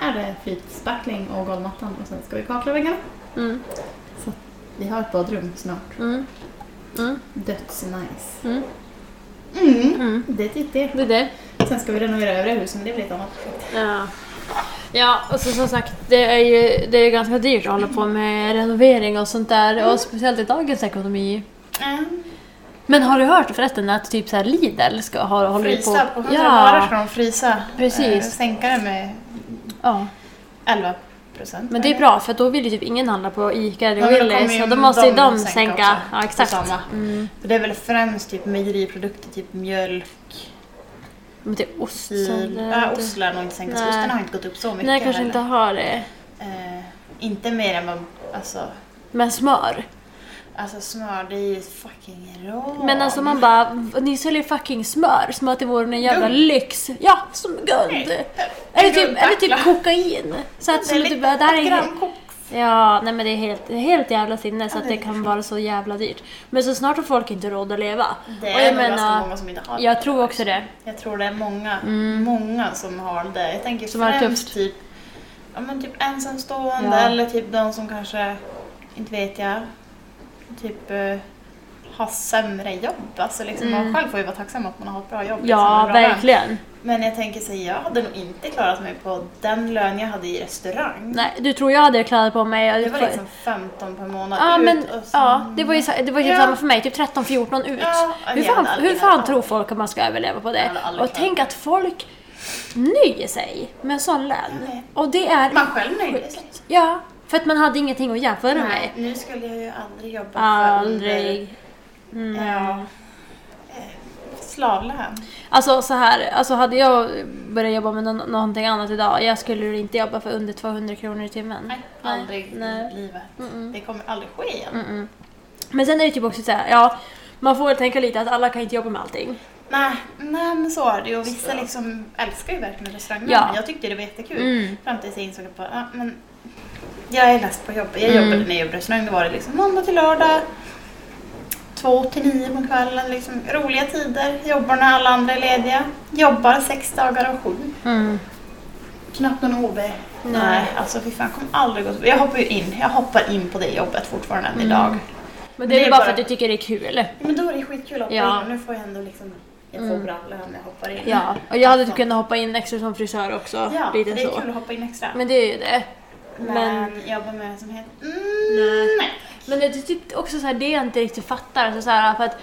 Speaker 1: är det flytspackling och golvmattan och sen ska vi kakla väggarna.
Speaker 2: Mm.
Speaker 1: Vi har ett badrum snart.
Speaker 2: Mm. Mm.
Speaker 1: Döds-nice.
Speaker 2: Mm.
Speaker 1: Mm.
Speaker 2: Mm.
Speaker 1: Det är typ det.
Speaker 2: Det är det.
Speaker 1: Sen ska vi renovera övriga huset men det blir ett annat projekt.
Speaker 2: Ja. Ja, och så som sagt, det är ju det är ganska dyrt att hålla på med renovering och sånt där. Och speciellt i dagens ekonomi.
Speaker 1: Mm.
Speaker 2: Men har du hört förresten att typ så här Lidl ska ha håller på...
Speaker 1: Frysa på 100
Speaker 2: ja,
Speaker 1: varor ska de frysa.
Speaker 2: Precis.
Speaker 1: Eh, sänka det med
Speaker 2: ja,
Speaker 1: 11 procent.
Speaker 2: men det är bra för då vill ju typ ingen handla på ICA eller Willys och då måste ju
Speaker 1: de
Speaker 2: de
Speaker 1: sänka
Speaker 2: sänka. Ja, exakt.
Speaker 1: samma.
Speaker 2: Mm.
Speaker 1: Det är väl främst typ mejeriprodukter, typ mjölk,
Speaker 2: Men det är ost.
Speaker 1: sil.
Speaker 2: eller-
Speaker 1: Ja, ost lär nog inte sänkas. Osten har inte gått upp så mycket
Speaker 2: Nej, kanske
Speaker 1: heller.
Speaker 2: inte har det.
Speaker 1: Eh, inte mer än vad, alltså,
Speaker 2: Men smör.
Speaker 1: alltså smör det är ju fucking rån.
Speaker 2: Men alltså man bara, ni säljer fucking smör som att det vore en jävla
Speaker 1: Guld.
Speaker 2: lyx. Ja, som guld. Eller typ, eller typ kokain. Så att,
Speaker 1: Det
Speaker 2: som
Speaker 1: är
Speaker 2: du
Speaker 1: lite
Speaker 2: bara, det här
Speaker 1: ett
Speaker 2: är. Ja, nej men det är helt, helt jävla sinne så
Speaker 1: Ja,
Speaker 2: att
Speaker 1: det
Speaker 2: det kan vara så jävla dyrt. Men så snart har folk inte råd att leva.
Speaker 1: Det
Speaker 2: Och
Speaker 1: är
Speaker 2: jag
Speaker 1: nog ganska
Speaker 2: menar,
Speaker 1: många som inte har
Speaker 2: Jag
Speaker 1: det.
Speaker 2: tror också det.
Speaker 1: Jag tror det är många,
Speaker 2: Mm.
Speaker 1: många som har det. Jag tänker
Speaker 2: Som
Speaker 1: främst typ, ja, men typ ensamstående
Speaker 2: Ja.
Speaker 1: eller typ de som kanske, inte vet jag, typ eh, har sämre jobb. Alltså liksom,
Speaker 2: Mm.
Speaker 1: Man själv får ju vara tacksam att man har ett bra jobb. liksom,
Speaker 2: Ja,
Speaker 1: bra lön.
Speaker 2: verkligen.
Speaker 1: Men jag tänker så jag hade nog inte klarat mig på den lön jag hade i restaurang.
Speaker 2: Nej, du tror jag hade klarat på mig.
Speaker 1: Det var liksom 15 per månad
Speaker 2: Ja,
Speaker 1: ut
Speaker 2: men
Speaker 1: och sen...
Speaker 2: ja, det var ju, det var ju
Speaker 1: Ja.
Speaker 2: samma för mig. Typ 13-14 ut.
Speaker 1: Ja,
Speaker 2: hur fan, hur
Speaker 1: aldrig
Speaker 2: fan tror folk att man ska överleva på det?
Speaker 1: aldrig
Speaker 2: Och tänk att folk nöjer sig med en sån lön. Och det är
Speaker 1: Man själv nöjde sig.
Speaker 2: Ja, för att man hade ingenting att jämföra
Speaker 1: Nej,
Speaker 2: med.
Speaker 1: nu skulle jag ju aldrig jobba för
Speaker 2: Aldrig. Mm.
Speaker 1: ja, slavlön.
Speaker 2: Alltså så här, alltså hade jag börjat jobba med nå- någonting annat idag, jag skulle inte jobba för under 200 kronor i timmen.
Speaker 1: Nej, aldrig
Speaker 2: nej.
Speaker 1: i livet.
Speaker 2: Mm-mm.
Speaker 1: Det kommer aldrig ske igen.
Speaker 2: Men sen är det typ också så här, ja, man får tänka lite att alla kan inte jobba med allting.
Speaker 1: Nej, nej, men så är det ju. Och vissa liksom älskar ju verkligen restauranger.
Speaker 2: Ja.
Speaker 1: Jag tyckte det var jättekul.
Speaker 2: Mm.
Speaker 1: Fram tills jag insåg att ja, men jag är less på jobbet. Jag
Speaker 2: Mm.
Speaker 1: jobbade när jag jobbade restaurang. Då var det liksom måndag till lördag. Två till nio på kvällen. Liksom, roliga tider. Jobbar när alla andra är lediga. Jobbar sex dagar av sju.
Speaker 2: Mm.
Speaker 1: Knappt någon OB. Nej, alltså fy fan, kommer aldrig gå. Jag hoppar ju in. Jag hoppar in på det jobbet fortfarande än
Speaker 2: Mm.
Speaker 1: idag.
Speaker 2: Men det är
Speaker 1: Det är
Speaker 2: bara för att du tycker det är kul.
Speaker 1: Men då är det skitkul att hoppa
Speaker 2: Ja.
Speaker 1: in nu får jag ändå liksom, jag får
Speaker 2: Mm.
Speaker 1: bra lön när jag hoppar in.
Speaker 2: Ja, och jag hade typ kunnat hoppa in extra som frisör också.
Speaker 1: Ja, det är
Speaker 2: så.
Speaker 1: kul att hoppa in extra.
Speaker 2: Men det är ju det.
Speaker 1: Men,
Speaker 2: Men-
Speaker 1: jobba med heter... Mm,
Speaker 2: Nej.
Speaker 1: nej.
Speaker 2: Men det är typ också så här, det jag inte riktigt fattar. Alltså så här, för att,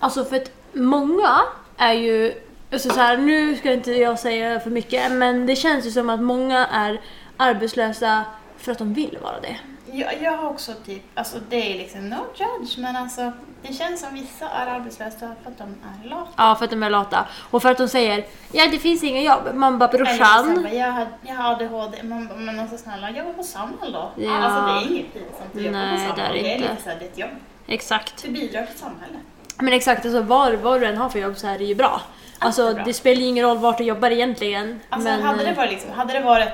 Speaker 2: alltså för att många är ju, alltså så här, nu ska inte jag säga för mycket, men det känns ju som att många är arbetslösa för att de vill vara det.
Speaker 1: Jag, jag har också typ, alltså det är liksom no judge, men alltså det känns som vissa är arbetslösa för att de är lata.
Speaker 2: Ja, för att de är lata. Och för att de säger ja det finns inga jobb. Man bara brorsan.
Speaker 1: jag, har, jag har ADHD, man bara, men alltså snälla jobba på Samhall då.
Speaker 2: Ja.
Speaker 1: Alltså det är inget pinsamt att jobba
Speaker 2: Nej,
Speaker 1: på Samhall.
Speaker 2: det är
Speaker 1: Det är
Speaker 2: inte.
Speaker 1: lite såhär, ett jobb.
Speaker 2: Exakt.
Speaker 1: Du bidrar till samhället.
Speaker 2: Men exakt, alltså var, vad du än har för jobb så är det ju bra. Alltså
Speaker 1: är bra.
Speaker 2: det spelar ju ingen roll vart du jobbar egentligen.
Speaker 1: Alltså
Speaker 2: men,
Speaker 1: hade, det
Speaker 2: eh,
Speaker 1: varit liksom, hade det varit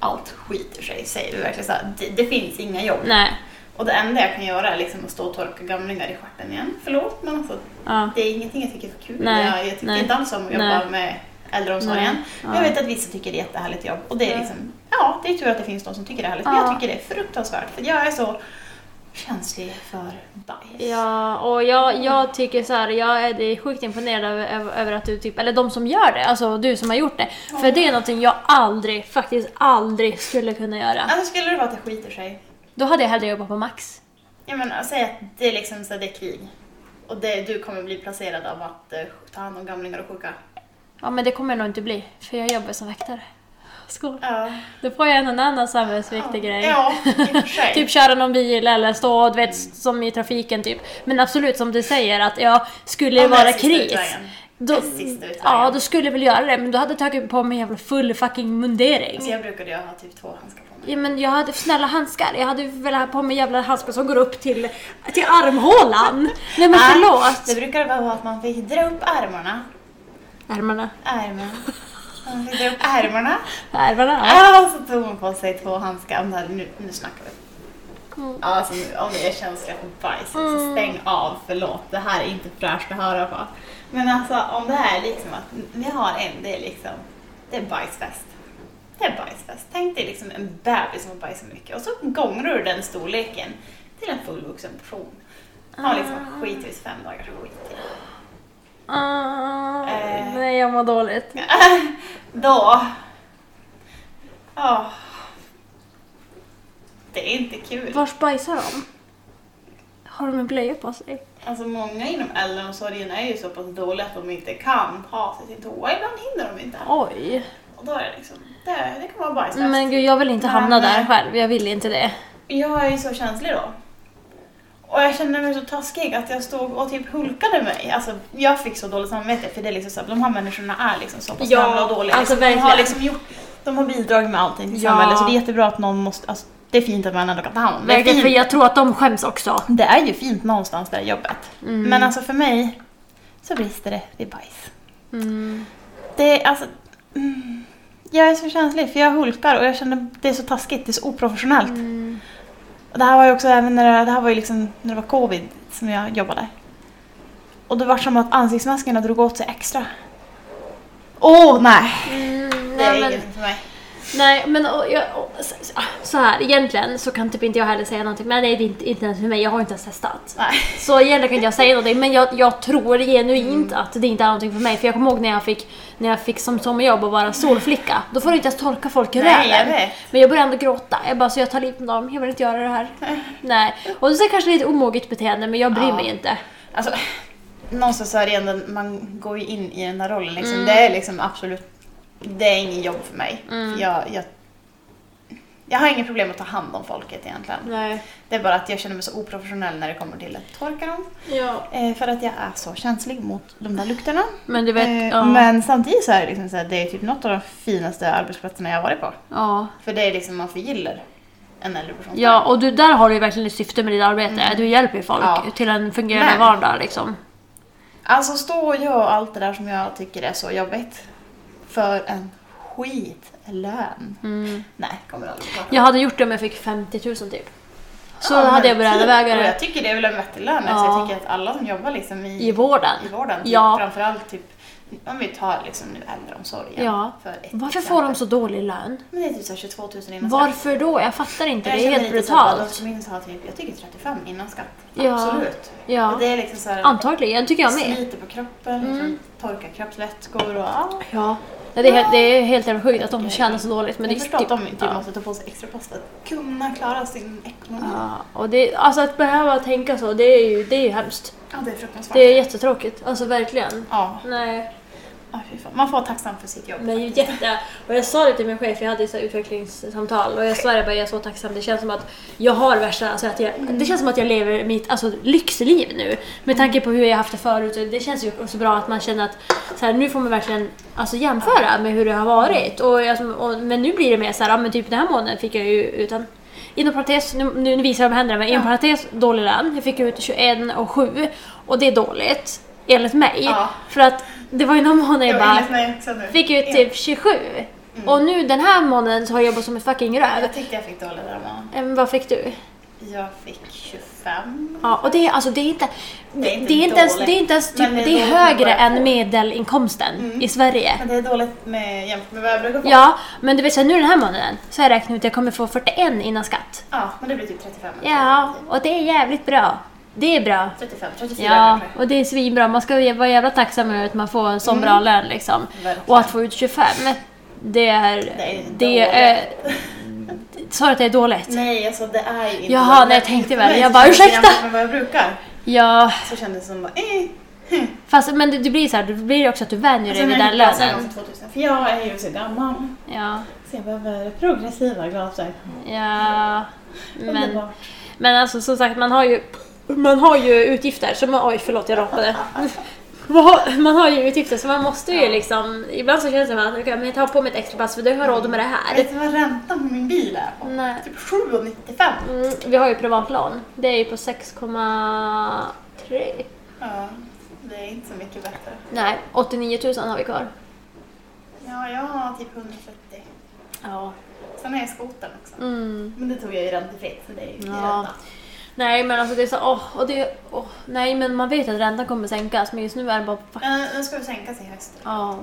Speaker 1: allt skiter sig, säger du verkligen såhär, det, det finns inga jobb.
Speaker 2: Nej.
Speaker 1: Och det enda jag kan göra är liksom att stå och torka gamlingar i stjärten igen. Förlåt men alltså,
Speaker 2: Ja.
Speaker 1: det är ingenting jag tycker är för kul.
Speaker 2: Nej,
Speaker 1: Jag, jag tycker
Speaker 2: nej,
Speaker 1: inte alls om att jobba
Speaker 2: nej.
Speaker 1: med äldreomsorgen.
Speaker 2: Nej,
Speaker 1: Men
Speaker 2: ja.
Speaker 1: Jag vet att vissa tycker det är ett jättehärligt jobb. Och det är
Speaker 2: Ja.
Speaker 1: liksom, ja det är tur att det finns de som tycker det är härligt. Men
Speaker 2: Ja.
Speaker 1: jag tycker det är fruktansvärt. För jag är så känslig för bajs.
Speaker 2: Ja, och jag, jag tycker så här, jag är, sjukt imponerad över, över, att du typ, eller de som gör det, alltså du som har gjort det. För det är någonting jag aldrig, faktiskt aldrig skulle kunna göra.
Speaker 1: Alltså skulle det vara att det skiter sig.
Speaker 2: Då hade jag hellre jobbat på Max.
Speaker 1: Jag menar, säg att det är liksom så här, det är krig. Och det, du kommer bli placerad av att eh, ta hand om gamlingar och sjuka.
Speaker 2: Ja men det kommer jag nog inte bli, för jag jobbar som väktare. Skål.
Speaker 1: Ja,
Speaker 2: Då får jag någon annan samhällsviktig grej.
Speaker 1: ja för sig.
Speaker 2: Typ köra någon bil eller stå, du vet, som i trafiken typ. Men absolut som du säger att ja, skulle det
Speaker 1: Ja,
Speaker 2: vara kris. Då, ja, då skulle jag väl göra det, men då hade jag tagit på mig en jävla full fucking mundering.
Speaker 1: Alltså jag brukade ju ha typ två handskar på mig.
Speaker 2: Ja men jag hade snälla handskar, jag hade väl ha på mig jävla handskar som går upp till, till armhålan. Nej men förlåt!
Speaker 1: Det brukade bara vara att man fick dra upp ärmarna.
Speaker 2: Ärmarna.
Speaker 1: Ärmen. Fick dra upp ärmarna.
Speaker 2: Ärmarna? Ja.
Speaker 1: Och så tog man på sig två handskar. Nu, nu snackar vi.
Speaker 2: Mm.
Speaker 1: Alltså om ni är känsliga för bajs så stäng av. Förlåt, det här är inte fräscht att höra på. Men alltså om det här är liksom att vi har en, det är liksom, det är bajsfest. Det är bajsfest. Tänk dig liksom en bebis som har bajsat mycket och så gångrar du den storleken till en fullvuxen person. Har liksom skitit fem dagar skit i.
Speaker 2: Ah,
Speaker 1: Eh.
Speaker 2: nej jag mår dåligt.
Speaker 1: Då... Ja. Det är inte kul.
Speaker 2: Vars bajsar de? Har de en blöja på sig?
Speaker 1: Alltså många inom äldreomsorgen är ju så pass dåliga att de inte kan ta sig till toa. Ibland hinner de inte.
Speaker 2: Oj.
Speaker 1: Och då är det liksom, det, det kan vara bajsfest.
Speaker 2: Men gud jag vill inte
Speaker 1: Men,
Speaker 2: hamna där
Speaker 1: eh,
Speaker 2: själv, jag vill inte det.
Speaker 1: Jag är ju så känslig då. Och jag kände mig så taskig att jag stod och typ hulkade mig. Alltså jag fick så dåligt samvete för det är liksom så, de här människorna är liksom så pass
Speaker 2: Ja,
Speaker 1: gamla och dåliga.
Speaker 2: alltså
Speaker 1: liksom, de, har liksom gjort, de har bidragit med allting till
Speaker 2: Ja.
Speaker 1: samhället så det är jättebra att någon måste, alltså, det är fint att man ändå kan ta hand om det.
Speaker 2: Verkligen, för jag tror att de skäms också.
Speaker 1: Det är ju fint någonstans där jobbet.
Speaker 2: Mm.
Speaker 1: Men alltså för mig så brister det vid bajs.
Speaker 2: Mm.
Speaker 1: Det är alltså... Mm, jag är så känslig för jag hulkar och jag känner det är så taskigt, det är så oprofessionellt. Och det här var ju också även när det, det här var ju liksom när det var covid som jag jobbade. Och det var som att ansiktsmaskerna drog åt sig extra. Åh oh, nej!
Speaker 2: Mm,
Speaker 1: Det är
Speaker 2: nej,
Speaker 1: ingenting för mig.
Speaker 2: Nej men och, jag, och, så, så här, egentligen så kan typ inte jag heller säga någonting. Men det är inte, inte ens för mig, jag har inte ens testat.
Speaker 1: Nej.
Speaker 2: Så egentligen kan inte jag säga någonting, men jag, jag tror genuint
Speaker 1: Mm.
Speaker 2: att det inte är någonting för mig. För jag kommer ihåg när jag fick, när jag fick som sommarjobb att vara solflicka. Då får du inte ens torka folk i
Speaker 1: Nej,
Speaker 2: röven. Men jag började ändå gråta. Jag bara, så jag tar livet med dem, jag vill inte göra det här. Nej. Och det är kanske lite omoget beteende, men jag bryr
Speaker 1: Ja.
Speaker 2: mig inte.
Speaker 1: Alltså, någonstans så är det ändå, man går ju in i den här rollen liksom.
Speaker 2: Mm.
Speaker 1: Det är liksom absolut, det är ingen jobb för mig.
Speaker 2: Mm.
Speaker 1: För jag, jag, jag har inget problem att ta hand om folket egentligen.
Speaker 2: Nej.
Speaker 1: Det är bara att jag känner mig så oprofessionell när det kommer till att torka dem.
Speaker 2: Ja.
Speaker 1: Eh, för att jag är så känslig mot de där lukterna.
Speaker 2: Men du vet,
Speaker 1: Eh,
Speaker 2: ja.
Speaker 1: Men samtidigt så är det liksom så här, det är typ något av de finaste arbetsplatserna jag har varit på.
Speaker 2: ja.
Speaker 1: För det är liksom, man förgillar en äldre person.
Speaker 2: Ja, och du, där har du verkligen ett syfte med ditt arbete. Du hjälper folk
Speaker 1: Mm. Ja.
Speaker 2: till en fungerande
Speaker 1: Men-
Speaker 2: vardag liksom.
Speaker 1: Alltså stå och göra allt det där som jag tycker är så jobbigt. För en skitlön.
Speaker 2: Mm.
Speaker 1: Nej, kommer aldrig bli.
Speaker 2: Jag hade gjort det om jag fick 50 000 typ. Så
Speaker 1: Ja,
Speaker 2: hade jag börjat
Speaker 1: typ.
Speaker 2: överväga
Speaker 1: Och
Speaker 2: det.
Speaker 1: jag tycker det är väl en vettig lön.
Speaker 2: Ja.
Speaker 1: Så jag tycker att alla som jobbar liksom i,
Speaker 2: I vården.
Speaker 1: i vården typ,
Speaker 2: Ja.
Speaker 1: framförallt typ, om vi tar liksom nu äldreomsorgen.
Speaker 2: Ja.
Speaker 1: För ett
Speaker 2: Varför
Speaker 1: exempel.
Speaker 2: får de så dålig lön?
Speaker 1: Men det är typ så här 22 000 innan skatt.
Speaker 2: Varför då? Jag fattar inte.
Speaker 1: Jag
Speaker 2: Det är helt
Speaker 1: De
Speaker 2: brutalt.
Speaker 1: som minst har typ, jag tycker 35 innan skatt.
Speaker 2: Ja.
Speaker 1: Absolut.
Speaker 2: Ja.
Speaker 1: Och det är liksom så här,
Speaker 2: Antagligen tycker jag med.
Speaker 1: sliter på kroppen,
Speaker 2: Mm.
Speaker 1: liksom, torkar kroppsvätskor och ja.
Speaker 2: Ja. Ja, det, är, helt- det är helt jävla sjukt att de tjänar så dåligt. Men
Speaker 1: jag
Speaker 2: det
Speaker 1: förstår att de inte
Speaker 2: ja.
Speaker 1: måste ta på sig extra post att kunna klara sin ekonomi.
Speaker 2: Ja, och det, alltså att behöva tänka så, det är ju, det är ju hemskt.
Speaker 1: Ja, det är fruktansvärt.
Speaker 2: Det är jättetråkigt, alltså verkligen.
Speaker 1: Ja,
Speaker 2: Nej,
Speaker 1: fan. man får vara tacksam för sitt jobb.
Speaker 2: men ju jätte... Och jag sa det till min chef, jag hade så utvecklingssamtal och jag sa det bara, jag är så tacksam. Det känns som att jag har värsta, alltså att jag, det känns som att jag lever mitt alltså, lyxliv nu. Med tanke på hur jag haft det förut. Det känns ju också bra att man känner att så här, nu får man verkligen alltså, jämföra med hur det har varit. Och, jag, och, men nu blir det mer så här, ja, men typ den här månaden fick jag ju utan Inom parentes, nu, nu visar jag med händerna, men inom
Speaker 1: Ja.
Speaker 2: parentes dålig lön. Jag fick ut 21 och 7 och det är dåligt. Enligt mig.
Speaker 1: Ja.
Speaker 2: För att det var ju någon månad jag bara fick ut typ 27. Och nu den här månaden så har jag jobbat som ett fucking röv.
Speaker 1: Jag tyckte jag fick dålig där man.
Speaker 2: Ehm, vad fick du?
Speaker 1: Jag fick 25.
Speaker 2: Ja, och det är alltså det är inte...
Speaker 1: Det är inte
Speaker 2: det är inte ens,
Speaker 1: dåligt.
Speaker 2: det är inte ens typ,
Speaker 1: Men
Speaker 2: det
Speaker 1: det
Speaker 2: är,
Speaker 1: är dåligt med
Speaker 2: högre än medelinkomsten i Sverige.
Speaker 1: Men det är dåligt med, jämfört med vad jag brukar få.
Speaker 2: Ja, men du vet så nu den här månaden så har jag räknat ut att jag kommer få 41 innan skatt.
Speaker 1: Ja, men det blir typ 35.
Speaker 2: Ja, och det är jävligt bra. Det är bra.
Speaker 1: 35, 34
Speaker 2: Ja,
Speaker 1: kanske.
Speaker 2: och det är svinbra. Man ska vara jävla tacksam över att man får en sån bra lön liksom.
Speaker 1: Verkligen.
Speaker 2: Och att få ut 25, det är...
Speaker 1: Det är
Speaker 2: Det är... Sa du att det är dåligt?
Speaker 1: Nej, alltså det är ju inte
Speaker 2: Jaha,
Speaker 1: dåligt.
Speaker 2: nej, jag tänkte väl.
Speaker 1: mig
Speaker 2: Jag bara, ursäkta!
Speaker 1: med vad jag brukar.
Speaker 2: Ja,
Speaker 1: Så kändes det som bara, eh.
Speaker 2: fast men det, det blir så här, det blir också att du vänjer dig
Speaker 1: Alltså,
Speaker 2: vid den
Speaker 1: jag
Speaker 2: lönen.
Speaker 1: för 2000, för jag är ju så gammal.
Speaker 2: Ja,
Speaker 1: Så jag behöver progressiva glasögon.
Speaker 2: ja. Men, men alltså som sagt, man har ju, man har ju utgifter som man, oj förlåt jag rapade. Man har- ju utgifter så man måste ju liksom, ibland så känns det som att okay, men jag tar på mig ett extra pass för du har råd med det här.
Speaker 1: Vet du vad räntan på min bil är? På?
Speaker 2: Nej.
Speaker 1: Typ 7,95.
Speaker 2: Mm, vi har ju privatlån. Det är ju på 6,3.
Speaker 1: Ja, det är inte så mycket bättre.
Speaker 2: Nej, 89 000 har vi kvar.
Speaker 1: Ja, jag har typ 140.
Speaker 2: Ja.
Speaker 1: Sen har jag skotern också.
Speaker 2: Mm.
Speaker 1: Men det tog jag ju räntefritt så det är ju
Speaker 2: Ja.
Speaker 1: ränta.
Speaker 2: Nej men alltså det är så, åh, och det, åh, nej men man vet att räntan kommer sänkas men just nu är det bara, fuck,
Speaker 1: nu ska vi sänka sig i höst.
Speaker 2: ja,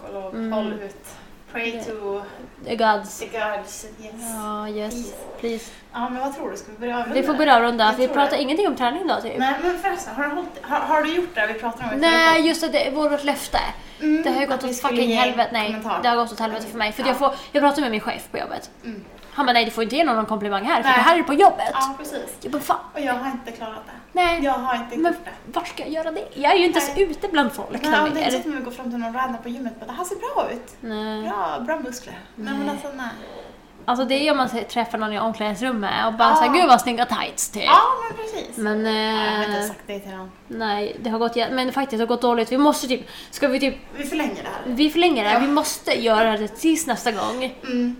Speaker 1: Tack och lov.
Speaker 2: Mm.
Speaker 1: Håll ut. Pray
Speaker 2: Det-
Speaker 1: to
Speaker 2: är gods.
Speaker 1: the gods. Yes.
Speaker 2: Ja, yes, please.
Speaker 1: Ja, men vad tror du? Ska vi börja avrunda?
Speaker 2: Vi får börja avrunda, vi pratar
Speaker 1: det.
Speaker 2: ingenting om träning då typ.
Speaker 1: Nej, men förresten, har du, hållit, har, har du gjort det vi pratar om? i
Speaker 2: Nej, just det, det är vårt löfte.
Speaker 1: Mm,
Speaker 2: Det har ju gått åt fucking helvete. Nej,
Speaker 1: kommentar.
Speaker 2: det har gått åt helvete för mig. För
Speaker 1: Ja.
Speaker 2: jag, får, jag pratade med min chef på jobbet.
Speaker 1: Mm.
Speaker 2: Han bara, nej du får inte ge någon komplimang här för
Speaker 1: Nej.
Speaker 2: det här är på jobbet.
Speaker 1: Ja, precis.
Speaker 2: Jag bara, fan,
Speaker 1: Och jag har inte klarat det.
Speaker 2: nej.
Speaker 1: Jag har inte
Speaker 2: Men
Speaker 1: gjort det.
Speaker 2: vart ska jag göra det? Jag är ju inte ens
Speaker 1: Nej.
Speaker 2: ute bland folk
Speaker 1: Nej, det är inte så att man går fram till någon random på gymmet och bara, det här ser bra ut.
Speaker 2: Nej.
Speaker 1: Bra, bra muskler. Nej, men alltså nej.
Speaker 2: Alltså det är om man träffar någon i omklädningsrummet och bara
Speaker 1: Ja.
Speaker 2: såhär, gud vad snygga tights typ.
Speaker 1: Ja, men precis.
Speaker 2: Men
Speaker 1: Nej, jag har inte
Speaker 2: eh,
Speaker 1: sagt det till någon.
Speaker 2: nej, det har gått men faktiskt det har gått dåligt. Vi måste typ, ska vi typ,
Speaker 1: Vi förlänger det här.
Speaker 2: vi förlänger det,
Speaker 1: Ja.
Speaker 2: vi måste göra det tills nästa gång.
Speaker 1: Mm.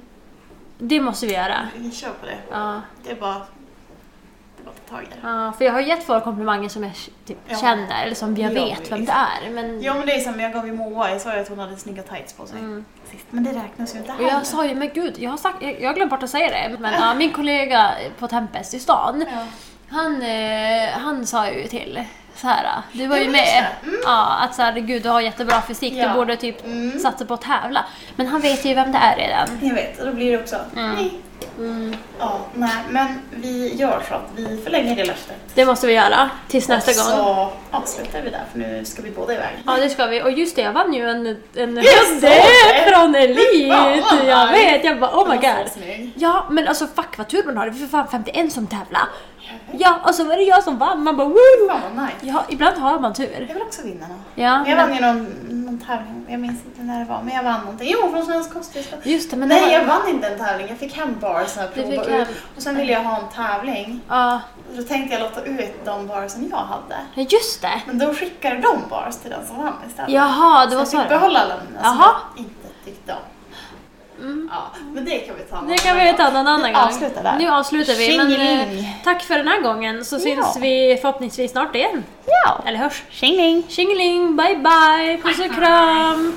Speaker 2: Det måste vi göra.
Speaker 1: Vi kör på det.
Speaker 2: Ja,
Speaker 1: Det är bara,
Speaker 2: ja, för jag har gett folk komplimanger som jag typ
Speaker 1: Ja.
Speaker 2: känner, eller som jag
Speaker 1: Ja,
Speaker 2: vet vem det är. Men,
Speaker 1: Ja men det är som jag gav ju Moa, jag sa ju att hon hade snygga tights på sig
Speaker 2: Mm.
Speaker 1: sist. Men det räknas ju inte heller.
Speaker 2: jag sa ju, men gud, jag har, sagt, jag jag glömt bort att säga det. Men ja, min kollega på Tempest i stan,
Speaker 1: Ja.
Speaker 2: han, eh, han sa ju till så här, du var ju med.
Speaker 1: Mm.
Speaker 2: Ja, att så här, gud du har jättebra fysik,
Speaker 1: Ja.
Speaker 2: du borde typ
Speaker 1: Mm.
Speaker 2: satsa på att tävla. Men han vet ju vem det är redan.
Speaker 1: Jag vet, och då blir det också
Speaker 2: Mm.
Speaker 1: nej.
Speaker 2: Mm.
Speaker 1: Ja, nej, men vi gör så att vi förlänger det löftet.
Speaker 2: Det måste vi göra tills nästa
Speaker 1: och
Speaker 2: gång.
Speaker 1: så avslutar vi där för nu ska vi båda iväg.
Speaker 2: Ja det ska vi. Och just det, jag vann ju en, en
Speaker 1: det!
Speaker 2: från Elit!
Speaker 1: Ja,
Speaker 2: Jag vet, jag bara oh my god.
Speaker 1: så.
Speaker 2: Ja men alltså fuck vad tur man har, det var för fan 51 som
Speaker 1: vet.
Speaker 2: Ja och så var det jag som vann, man bara woo!
Speaker 1: Vad nice.
Speaker 2: Ja, ibland har man tur.
Speaker 1: Jag vill också vinna.
Speaker 2: Ja,
Speaker 1: Jag
Speaker 2: men,
Speaker 1: vann ju någon tävling, jag minns inte när det var, men jag vann någonting. Jo, från Svensk Kosttillskott.
Speaker 2: just det men
Speaker 1: Nej,
Speaker 2: var,
Speaker 1: jag vann inte en tävling. Jag fick hem bars att
Speaker 2: Du
Speaker 1: prova
Speaker 2: fick
Speaker 1: ut.
Speaker 2: hem-
Speaker 1: Och sen ville jag ha en tävling.
Speaker 2: Ja,
Speaker 1: då tänkte jag låta ut de barsen jag hade.
Speaker 2: ja, just det.
Speaker 1: Men då skickade de bars till den som vann istället.
Speaker 2: Jaha, det
Speaker 1: så
Speaker 2: var
Speaker 1: jag
Speaker 2: så.
Speaker 1: fick
Speaker 2: det var.
Speaker 1: behålla alla mina som jag inte tyckte om.
Speaker 2: Mm.
Speaker 1: Ja, men det kan vi ta någon
Speaker 2: Det kan vi ta någon annan gång.
Speaker 1: avslutar där.
Speaker 2: Nu avslutar vi. Men, eh, tack för den här gången så syns
Speaker 1: Ja.
Speaker 2: vi förhoppningsvis snart igen.
Speaker 1: Ja.
Speaker 2: Eller hörs.
Speaker 1: Tjingeling!
Speaker 2: Tjingeling, bye bye, puss och kram!